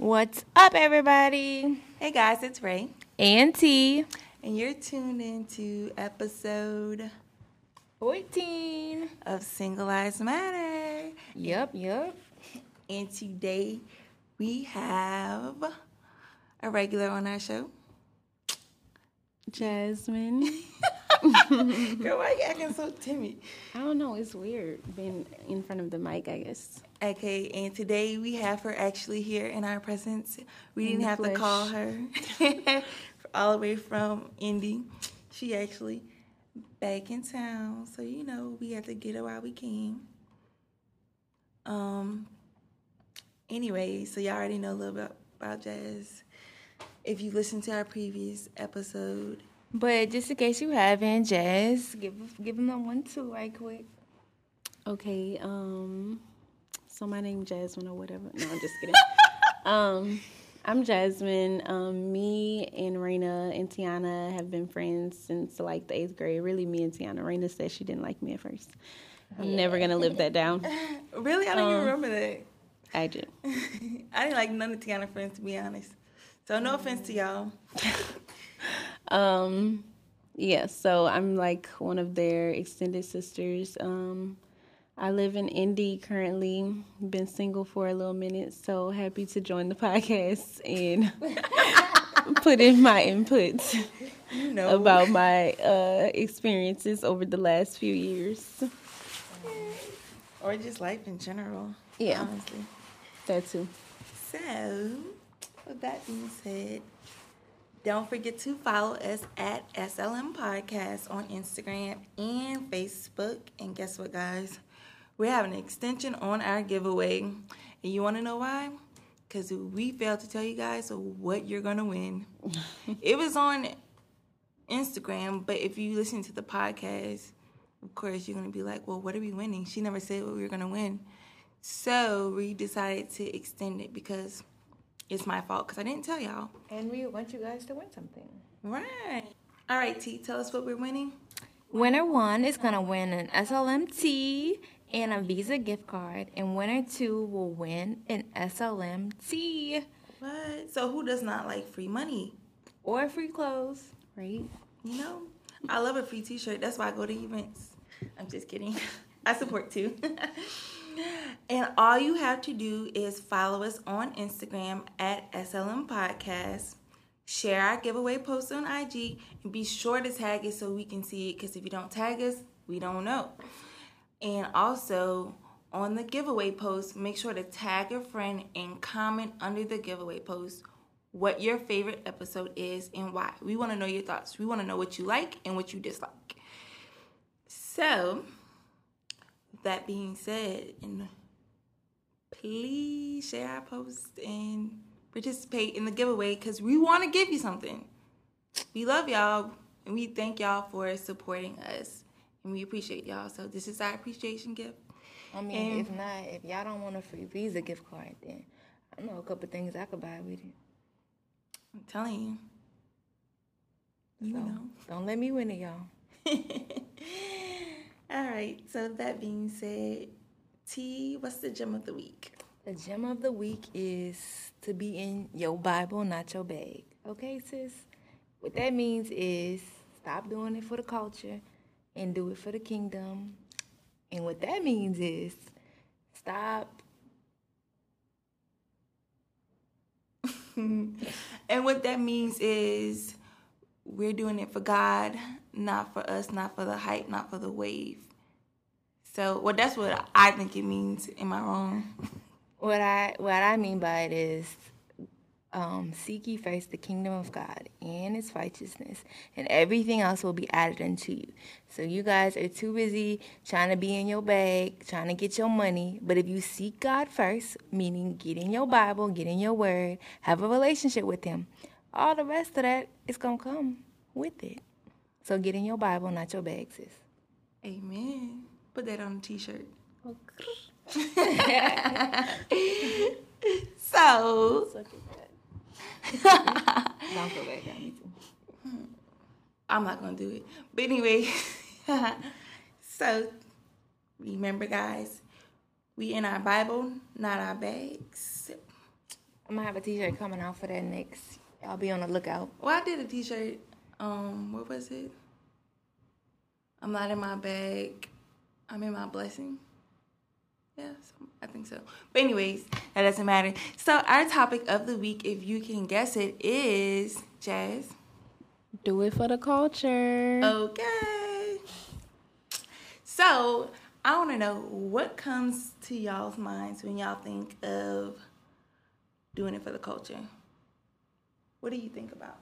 What's up, everybody? Hey guys, it's Ray. And T. And you're tuned into episode 14 of Single Lives Matter. Yep, yep. And today we have a regular on our show. Jasmine. Girl, why you acting so timid? I don't know. It's weird being in front of the mic, I guess. Okay, and today we have her actually here in our presence. We in didn't have flesh. to call her all the way from Indy. She actually back in town, so you know we have to get her while we can. Um. Anyway, so y'all already know a little bit about Jazz. If you listen to our previous episode, but just in case you haven't, Jazz, give give them a one two right quick. Okay. Um. So my name Jasmine or whatever. No, I'm just kidding. um. I'm Jasmine. Um, me and Raina and Tiana have been friends since like the eighth grade. Really, me and Tiana. Raina said she didn't like me at first. I'm yeah. never gonna live that down. really, I don't um, even remember that. I do. I didn't like none of Tiana friends to be honest. So no offense to y'all. Um, yeah. So I'm like one of their extended sisters. Um, I live in Indy currently. Been single for a little minute, so happy to join the podcast and put in my input you know. about my uh, experiences over the last few years. Or just life in general. Yeah. Honestly. That too. So, with that being said, don't forget to follow us at SLM Podcast on Instagram and Facebook. And guess what, guys? we have an extension on our giveaway. And you want to know why? Because we failed to tell you guys what you're going to win. it was on Instagram, but if you listen to the podcast, of course, you're going to be like, well, what are we winning? She never said what we were going to win. So we decided to extend it because it's my fault because I didn't tell y'all. And we want you guys to win something. Right. All right, T, tell us what we're winning. Winner one is going to win an SLMT and a Visa gift card, and winner two will win an SLMT. What? So who does not like free money or free clothes, right? You know, I love a free T-shirt. That's why I go to events. I'm just kidding. I support too. and all you have to do is follow us on Instagram at SLM Podcast. Share our giveaway post on IG and be sure to tag it so we can see it. Because if you don't tag us, we don't know. And also on the giveaway post, make sure to tag a friend and comment under the giveaway post what your favorite episode is and why. We want to know your thoughts. We want to know what you like and what you dislike. So, that being said, and please share our post and participate in the giveaway because we want to give you something. We love y'all and we thank y'all for supporting us and we appreciate y'all. So this is our appreciation gift. I mean, and if not, if y'all don't want a free Visa gift card, then I know a couple things I could buy with it. I'm telling you. You so, know. Don't let me win it, y'all. All right. So that being said, T, what's the gem of the week? The gem of the week is to be in your Bible, not your bag. Okay, sis? What that means is stop doing it for the culture and do it for the kingdom. And what that means is stop. and what that means is we're doing it for God, not for us, not for the hype, not for the wave. So, well, that's what I think it means. Am I wrong? What I what I mean by it is um, seek ye first the kingdom of God and its righteousness, and everything else will be added unto you. So you guys are too busy trying to be in your bag, trying to get your money. But if you seek God first, meaning get in your Bible, get in your word, have a relationship with Him, all the rest of that is gonna come with it. So get in your Bible, not your bag, sis. Amen. Put that on a t-shirt. so don't feel bad, got me too. I'm not gonna do it. But anyway, so remember, guys, we in our Bible, not our bags. I'm gonna have a T-shirt coming out for that next. Y'all be on the lookout. Well, I did a T-shirt. Um, what was it? I'm not in my bag. I'm in my blessing. Yeah, so I think so. But anyways, that doesn't matter. So our topic of the week, if you can guess it, is Jazz. Do it for the culture. Okay. So I want to know what comes to y'all's minds when y'all think of doing it for the culture. What do you think about?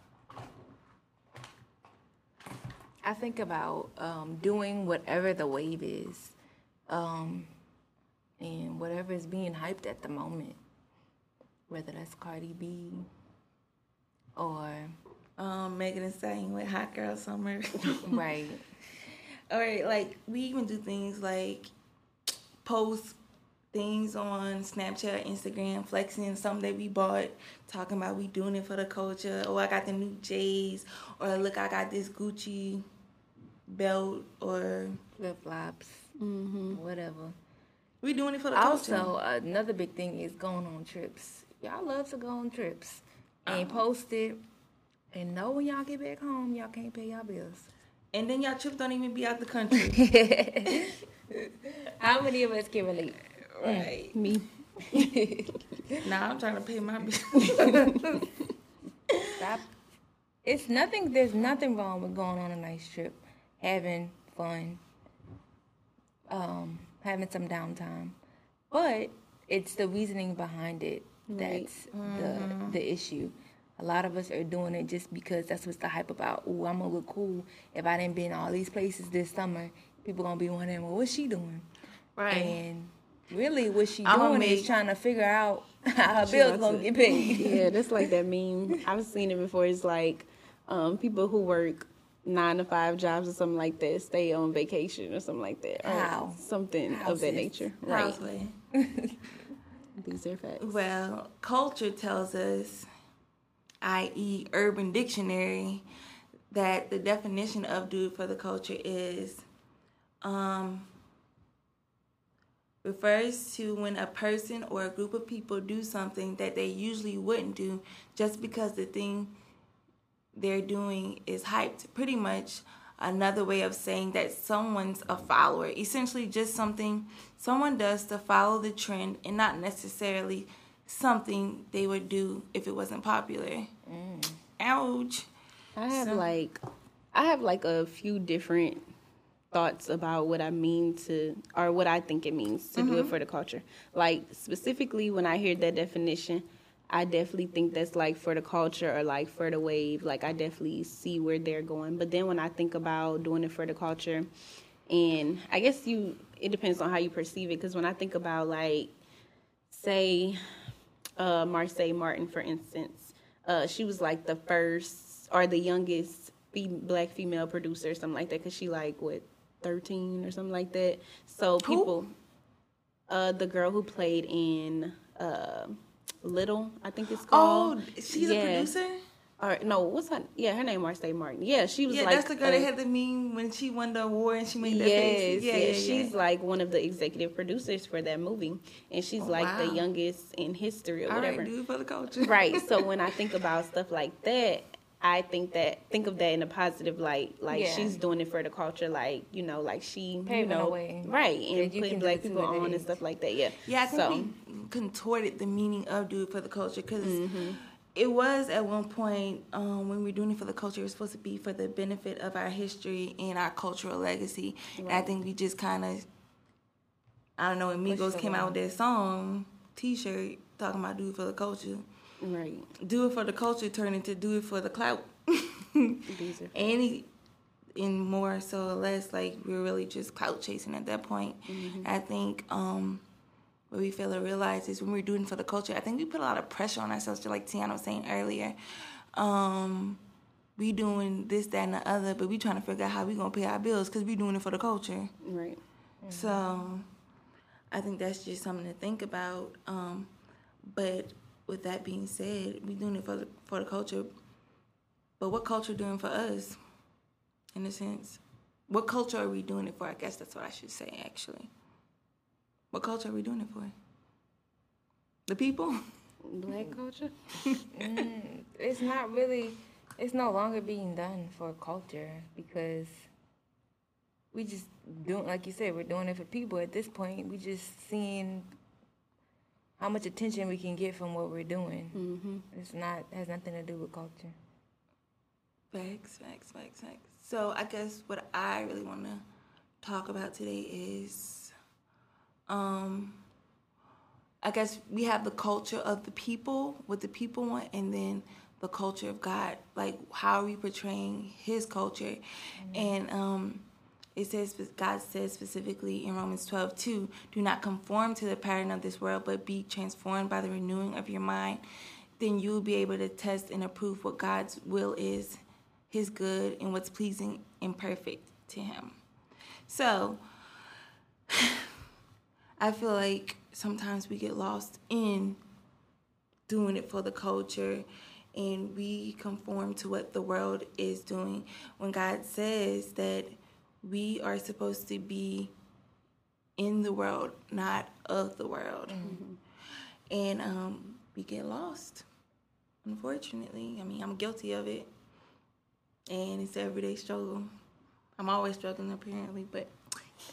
I think about um, doing whatever the wave is, um, and whatever is being hyped at the moment, whether that's Cardi B or Um, Megan Thee Stallion with Hot Girl Summer. right. All right, like we even do things like post things on Snapchat, Instagram, flexing something that we bought, talking about we doing it for the culture. Or I got the new J's, or look, I got this Gucci belt, or Flip flops, Mm-hmm. whatever. we doing it for the culture. Also, another big thing is going on trips. Y'all love to go on trips and post it, and know when y'all get back home, y'all can't pay y'all bills. and then y'all trip don't even be out the country. How many of us can relate? Right. Me. Now I'm trying to pay my bills. Stop. It's nothing. There's nothing wrong with going on a nice trip, having fun, um, having some downtime, but it's the reasoning behind it that's the the issue. A lot of us are doing it just because that's what's the hype about. Ooh, I'm gonna look cool. If I didn't been all these places this summer, people gonna be wondering, well, what's she doing? right. And really, what she I'ma doing make- is trying to figure out how her bills gonna get paid. Yeah, that's like that meme. I've seen it before. It's like um, people who work nine to five jobs or something like that stay on vacation or something like that. Or How? Something of that nature. Right. These are facts. Well, culture tells us, i.e., Urban Dictionary, that the definition of dude for the culture is um, refers to when a person or a group of people do something that they usually wouldn't do just because the thing they're doing is hyped. Pretty much another way of saying that someone's a follower. Essentially, just something someone does to follow the trend and not necessarily something they would do if it wasn't popular. Mm. Ouch. I have So- like I have like a few different thoughts about what I mean to or what I think it means to do it for the culture. Like specifically when I hear that definition, I definitely think that's like for the culture or like for the wave. Like I definitely see where they're going. But then when I think about doing it for the culture and I guess you it depends on how you perceive it because when I think about like say uh Marsai Martin for instance, uh she was like the first or the youngest black female producer or something like that cuz she like what 13 or something like that. So people uh the girl who played in uh Little, I think it's called. Oh, she's a producer? Or no, what's her? Yeah, her name Marsai Martin. Yeah, she was Yeah, like that's the girl a- that had the meme when she won the award and she made that Yes, face. Yeah, yeah, yeah, she's yeah. like one of the executive producers for that movie, and she's like wow. the youngest in history or All whatever. right, it for the culture. Right. So when I think about stuff like that, I think that think of that in a positive light. Like Yeah. she's doing it for the culture. Like you know, like she Paving you know, way. right, and you putting black people on and stuff like that. Yeah. Yeah, I think so, we contorted the meaning of do it for the culture because Mm-hmm. it was at one point um, when we were doing it for the culture, it was supposed to be for the benefit of our history and our cultural legacy. And I think we just kind of, I don't know, when Pushed Migos came out with away. their song, T-shirt, talking about do it for the culture. Right. Do it for the culture turned into do it for the clout. These are and in more so or less like we're really just clout chasing at that point. I think um what we fail to realize is when we're doing for the culture, I think we put a lot of pressure on ourselves, just like Tiana was saying earlier. Um we doing this, that, and the other, but we trying to figure out how we gonna pay our bills because we doing it for the culture. right. So I think that's just something to think about. Um, but with that being said, we doing it for the for the culture. But what culture doing for us? In a sense, what culture are we doing it for? I guess that's what I should say. Actually, what culture are we doing it for? The people. Black culture. Mm, it's not really. It's no longer being done for culture because we just doing like you said we're doing it for people at this point we just seeing how much attention we can get from what we're doing Mm-hmm. it's not has nothing to do with culture Facts, facts, facts, facts. So I guess what I really want to talk about today is, um, I guess we have the culture of the people, what the people want, and then the culture of God. Like how are we portraying His culture? And um, it says God says specifically in Romans 12, 2, do not conform to the pattern of this world, but be transformed by the renewing of your mind. Then you will be able to test and approve what God's will is, His good, and what's pleasing and perfect to Him. So, I feel like sometimes we get lost in doing it for the culture and we conform to what the world is doing when God says that we are supposed to be in the world, not of the world. And um, we get lost, unfortunately. I mean, I'm guilty of it. And it's an everyday struggle. I'm always struggling, apparently, but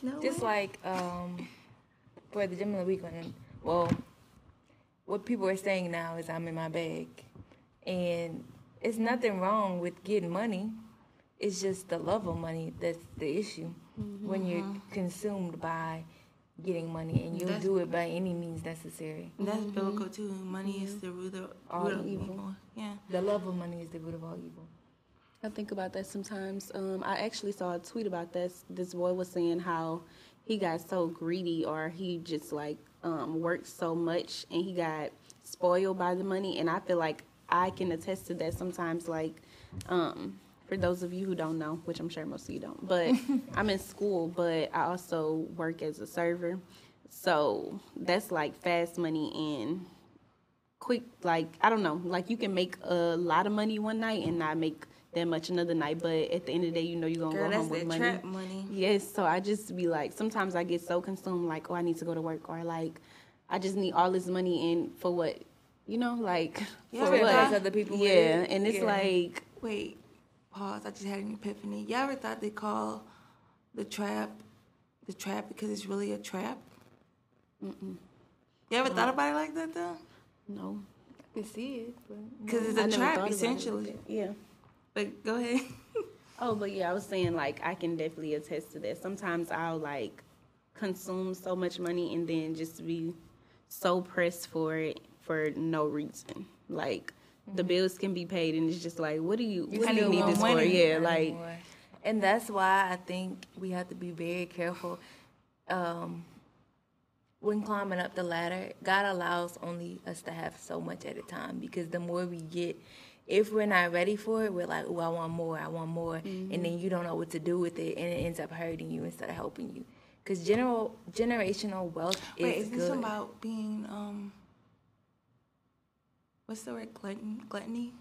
no. just like um for the gym of the week when well what people are saying now is i'm in my bag and it's nothing wrong with getting money it's just the love of money that's the issue when you're consumed by getting money and you'll That's- do it by any means necessary that's biblical too. Money is the root of, All root of evil. evil. Yeah. the love of money is the root of all evil I think about that sometimes. Um, I actually saw a tweet about this. This boy was saying how he got so greedy, or he just like um, worked so much, and he got spoiled by the money. And I feel like I can attest to that sometimes. Like, um, for those of you who don't know, which I'm sure most of you don't, but I'm in school, but I also work as a server. So that's like fast money and quick like I don't know, like you can make a lot of money one night and not make that much another night, but at the end of the day you know you're gonna Girl, go home with money. trap money. Yes, so I just be like sometimes I get so consumed like, oh I need to go to work or like I just need all this money in for what you know, like Yeah, for what? other people Yeah, and it's Yeah. like Wait, pause. I just had an epiphany. Y'all ever thought they call the trap the trap because it's really a trap? Mm-mm. You ever thought about it like that though? no. i can see it but Because it's I a trap about it essentially. Yeah. But go ahead. Oh, but yeah, I was saying like I can definitely attest to that. Sometimes I'll like consume so much money and then just be so pressed for it for no reason. Like the bills can be paid and it's just like, what do you, what do you need want this for? Yeah, like anymore. and that's why I think we have to be very careful um, when climbing up the ladder. God allows only us to have so much at a time because the more we get, if we're not ready for it, we're like, "Oh, I want more, I want more," and then you don't know what to do with it, and it ends up hurting you instead of helping you. Because general generational wealth Wait, is is this good. about being um what's the word glutton gluttony?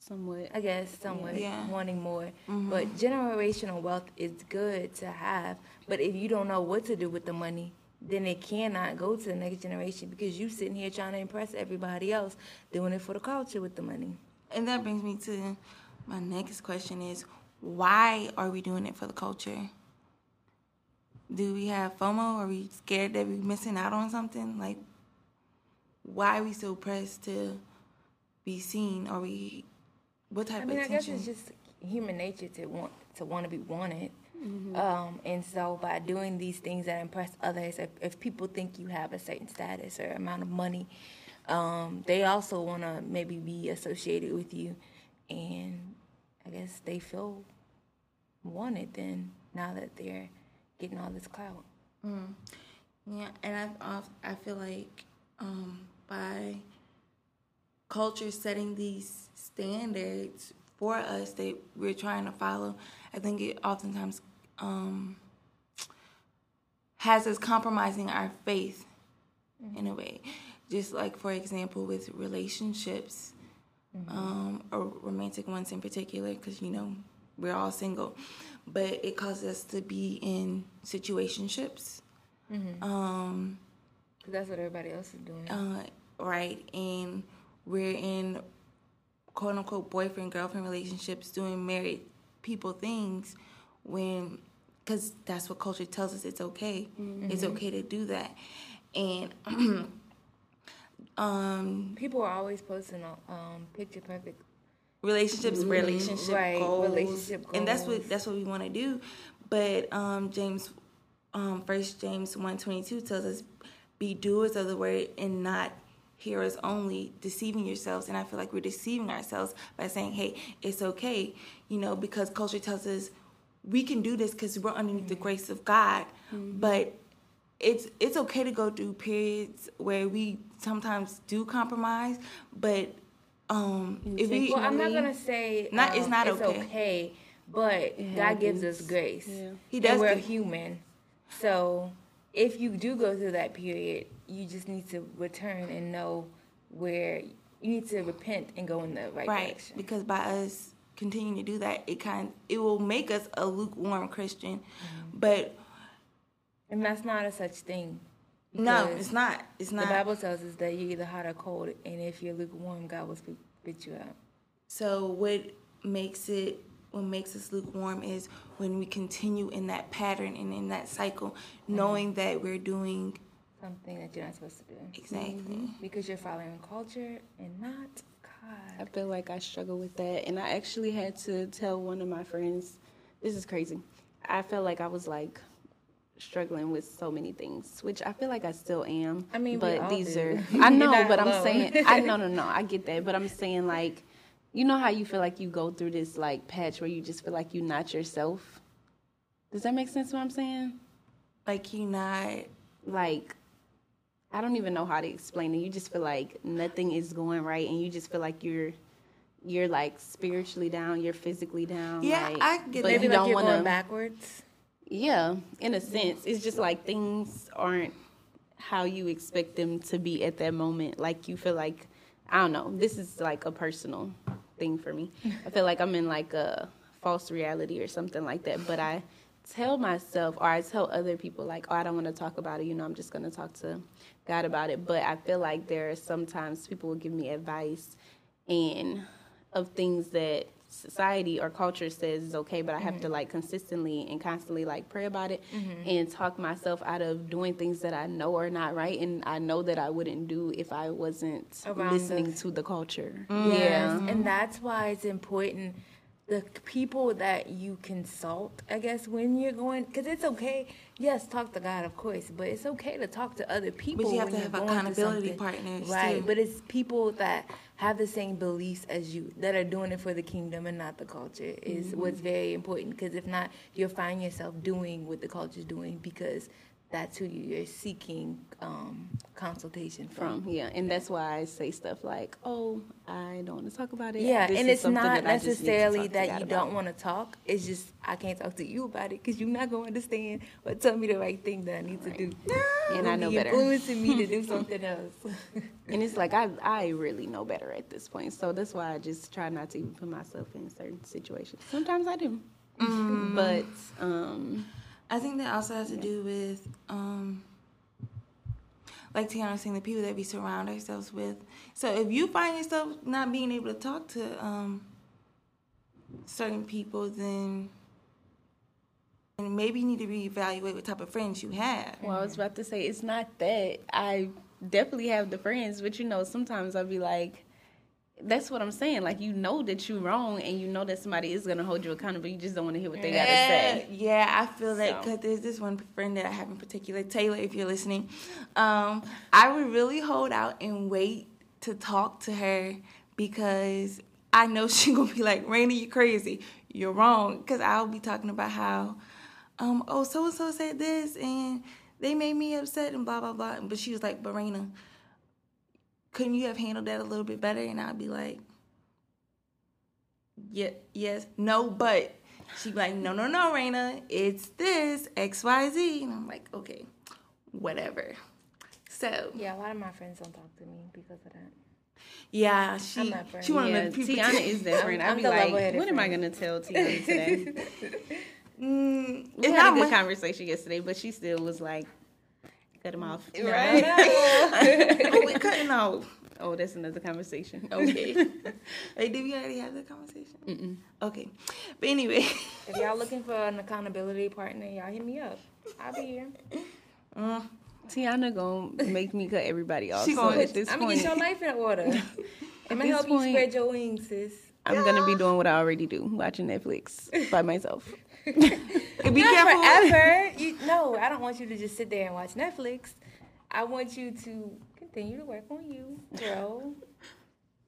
somewhat. I guess somewhat Yeah. wanting more. Mm-hmm. But generational wealth is good to have. But if you don't know what to do with the money, then it cannot go to the next generation because you sitting here trying to impress everybody else, doing it for the culture with the money. And that brings me to my next question is why are we doing it for the culture? Do we have FOMO? Are we scared that we're missing out on something? Like, why are we so pressed to be seen? Are we, what type I mean, of I guess it's just human nature to want to want to be wanted. Um, and so by doing these things that impress others, if, if people think you have a certain status or amount of money, um, they also want to maybe be associated with you. And I guess they feel wanted then now that they're getting all this clout. Yeah, and I've, I feel like um, by culture setting these standards for us that we're trying to follow, I think it oftentimes um, has us compromising our faith in a way. Just like, for example, with relationships, um, or romantic ones in particular, because you know we're all single, but it causes us to be in situationships. Um, 'Cause that's what everybody else is doing. uh, right? And we're in quote unquote boyfriend girlfriend relationships doing married people things when because that's what culture tells us it's okay mm-hmm. it's okay to do that and um people are always posting um picture perfect relationships mm-hmm. relationship right goals, relationship goals. and that's what that's what we want to do but um james um first james 122 tells us be doers of the word and not hearers only, deceiving yourselves. And I feel like we're deceiving ourselves by saying, hey, it's okay, you know, because culture tells us we can do this because we're underneath the grace of God. Mm-hmm. But it's it's okay to go through periods where we sometimes do compromise, but um if we well, I'm not gonna say not um, it's not it's okay. okay but God gives us grace. Yeah. He does. And we're human, so if you do go through that period, you just need to return and know where you need to repent and go in the right, right. direction. Because by us continuing to do that, it kind it will make us a lukewarm Christian. Mm-hmm. But and that's not a such thing. No, it's not. It's not. The Bible tells us that you're either hot or cold, and if you're lukewarm, God will spit you out. So what makes it what makes us lukewarm is when we continue in that pattern and in that cycle, mm-hmm. knowing that we're doing something that you're not supposed to do. Exactly. Mm-hmm. Because you're following culture and not God. I feel like I struggle with that. And I actually had to tell one of my friends, this is crazy. I felt like I was like struggling with so many things, which I feel like I still am. I mean, but these do. are, I know, but I'm saying, I no, no, no, I get that. But I'm saying like, you know how you feel like you go through this like patch where you just feel like you're not yourself. Does that make sense? What I'm saying? Like you not like I don't even know how to explain it. You just feel like nothing is going right, and you just feel like you're you're like spiritually down, you're physically down. Yeah, like, I get but you like don't want to backwards. Yeah, in a sense, it's just like things aren't how you expect them to be at that moment. Like you feel like I don't know. This is like a personal thing for me. I feel like I'm in like a false reality or something like that. But I tell myself or I tell other people like, oh, I don't want to talk about it. You know, I'm just going to talk to God about it. But I feel like there are sometimes people will give me advice and of things that society or culture says is okay, but I have mm-hmm. to like consistently and constantly like pray about it mm-hmm. and talk myself out of doing things that I know are not right and I know that I wouldn't do if I wasn't Around listening to the culture. Mm-hmm. Yeah. And that's why it's important the people that you consult, I guess, when you're going, because it's okay. Yes, talk to God, of course, but it's okay to talk to other people. But you have to have accountability partners, right? Too. But it's people that have the same beliefs as you that are doing it for the kingdom and not the culture is mm-hmm. what's very important. Because if not, you'll find yourself doing what the culture's doing because that's who you're seeking um, consultation from. from. Yeah, and that's why I say stuff like, "Oh, I don't want to talk about it." Yeah, this and it's not necessarily that you don't want to talk. It's just I can't talk to you about it because you're not going to understand or tell me the right thing that I need right. to do. and I know better. Influencing me to do something else. and it's like I I really know better at this point, so that's why I just try not to even put myself in certain situations. Sometimes I do, mm. but. um I think that also has to do with, um, like Tiana was saying, the people that we surround ourselves with. So if you find yourself not being able to talk to um, certain people, then and maybe you need to reevaluate what type of friends you have. Well, I was about to say it's not that I definitely have the friends, but you know, sometimes I'll be like, that's what I'm saying. Like you know that you're wrong, and you know that somebody is gonna hold you accountable. You just don't want to hear what they yeah, gotta say. Yeah, I feel that because so. there's this one friend that I have in particular, Taylor. If you're listening, um, I would really hold out and wait to talk to her because I know she gonna be like, "Raina, you crazy. You're wrong." Because I'll be talking about how, um, oh, so and so said this, and they made me upset, and blah blah blah. But she was like, "But Raina." Couldn't you have handled that a little bit better? And I'd be like, yeah, yes, no, but she'd be like, no, no, no, Raina, it's this X, Y, Z, and I'm like, okay, whatever. So yeah, a lot of my friends don't talk to me because of that. Yeah, she she wanted yeah, people. Tiana is that friend. I'd be like, what friend. am I gonna tell Tiana today? mm, we had a good conversation yesterday, but she still was like, cut him off. Right? oh, we cutting off. Oh, that's another conversation. Okay. hey, did we already have that conversation? Mm-mm. Okay. But anyway. If y'all looking for an accountability partner, y'all hit me up. I'll be here. Mm. Tiana gonna make me cut everybody off. She so gonna- at this I'm gonna point, get your life in order. I'm gonna help point- you spread your wings, sis. I'm gonna be doing what I already do, watching Netflix by myself. Be Not careful. forever. You, no, I don't want you to just sit there and watch Netflix. I want you to continue to work on you, grow.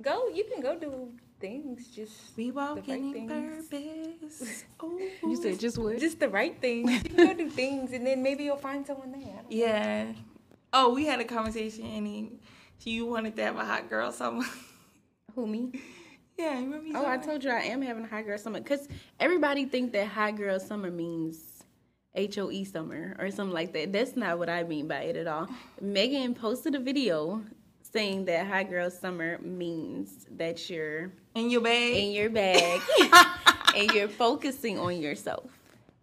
Go. You can go do things. Just We walking right in things. purpose. Ooh. You said just what? just the right things. You can go do things, and then maybe you'll find someone there. I don't know. Yeah. Oh, we had a conversation and he, you wanted to have a hot girl summer. Who me? yeah, you remember you Oh, I told told you I am having a high girl summer because everybody think that high girl summer means HOE summer or something like that. That's not what I mean by it at all. Megan posted a video saying that high girl summer means that you're in your bag. in your bag and you're focusing on yourself.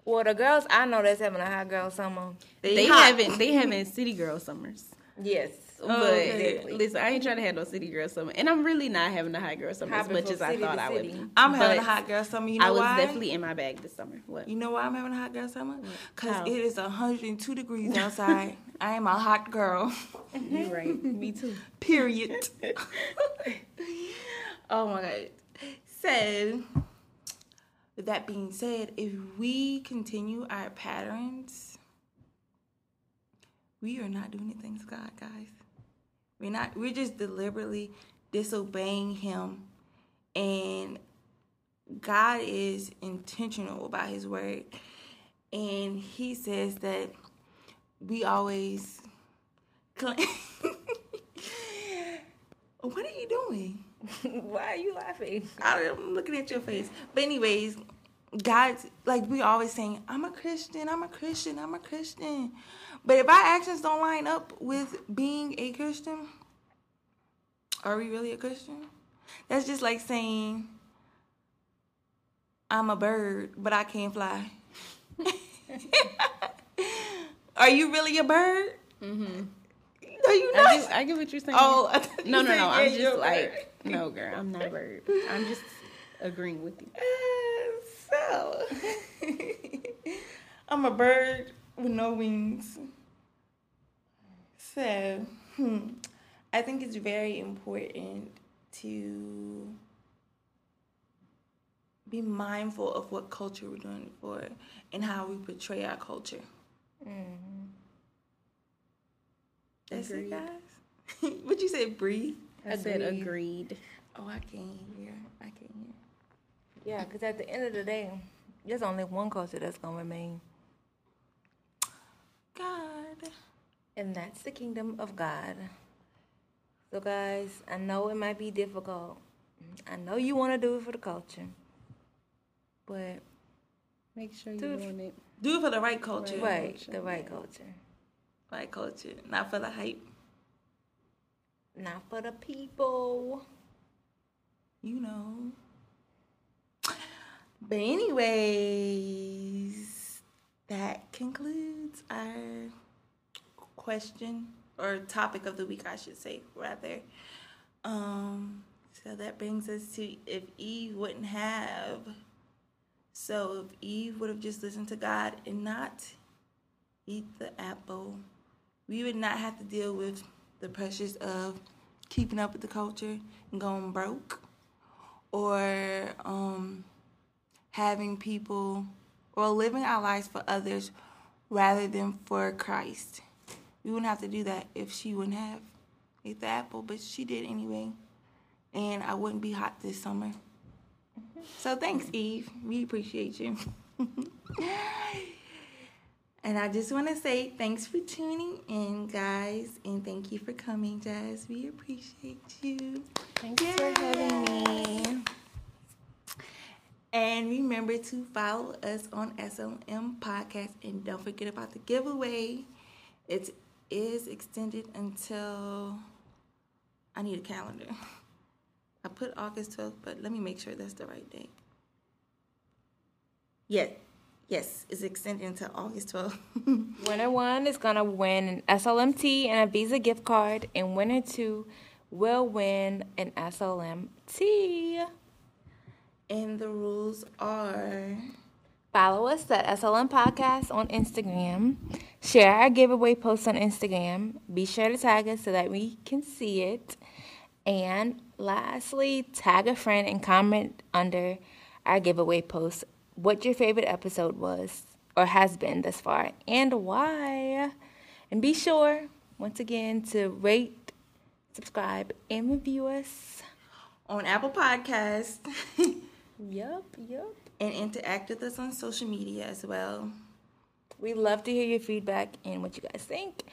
Well, the girls I know that's having a hot girl summer. They hot. haven't they having city girl summers. Yes. But oh, okay. listen, I ain't trying to have no city girl summer, and I'm really not having a hot girl summer as Hopping Oh, much as I thought I would be. I'm having a hot girl summer. You know I was why? definitely in my bag this summer. What? You know why I'm having a hot girl summer? Because it is 102 degrees outside. I am a hot girl. You're right. Me too. Period. oh my god. So, that being said, if we continue our patterns, we are not doing anything to God, guys. We're not. We're just deliberately disobeying Him, and God is intentional about His word, and He says that we always. What are you doing? Why are you laughing? I'm looking at your face. But anyways, God's like we always saying, I'm a Christian, I'm a Christian, I'm a Christian. But if our actions don't line up with being a Christian, are we really a Christian? That's just like saying I'm a bird, but I can't fly. are you really a bird? Mm-hmm. No, you I not. get, I get what you're saying. Oh, you no, no, no. I'm just a like, no, girl. I'm not a bird. I'm just agreeing with you. Uh, so, I'm a bird with no wings. So, hmm, I think it's very important to be mindful of what culture we're doing it for and how we portray our culture. That's Agreed. it, guys. what you say? Breathe. I said Agreed. agreed. Oh, I can't hear. I can't hear. Yeah, because at the end of the day, there's only one culture that's gonna remain, God. and that's the kingdom of God. So, guys, I know it might be difficult. I know you want to do it for the culture, but Make sure you're doing it. Do it for the right culture. right, the right culture, Right culture, not for the hype. Not for the people. You know. But anyways, that concludes our question or topic of the week, I should say, rather. Um, so that brings us to if Eve wouldn't have. So if Eve would have just listened to God and not eat the apple, we would not have to deal with the pressures of keeping up with the culture and going broke or um, having people or living our lives for others rather than for Christ. We wouldn't have to do that if she wouldn't have ate the apple, but she did anyway. And I wouldn't be hot this summer. So thanks, Eve. We appreciate you. and I just want to say thanks for tuning in, guys, and thank you for coming, Jazz. We appreciate you. Thanks for having me. And remember to follow us on SLM Podcast. And don't forget about the giveaway. It is extended until I need a calendar. I put August 12th, but let me make sure that's the right date. Yes. Yes, it's extended until August 12th. Winner one is gonna win an SLMT and a Visa gift card, and winner two will win an SLMT. and the rules are Follow us at SLM Podcast on Instagram. Share our giveaway post on Instagram. Be sure to tag us so that we can see it. And lastly, tag a friend and comment under our giveaway post what your favorite episode was or has been thus far and why. And be sure, once again, to rate, subscribe, and review us. on Apple Podcasts Yup, yup. and interact with us on social media as well. We love to hear your feedback and what you guys think,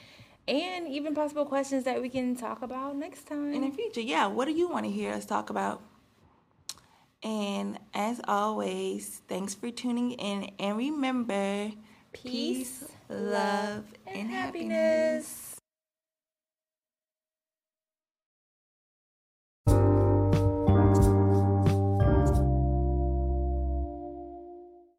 and even possible questions that we can talk about next time. In the future, yeah, what do you want to hear us talk about? And as always, thanks for tuning in. And remember, peace, love, and happiness.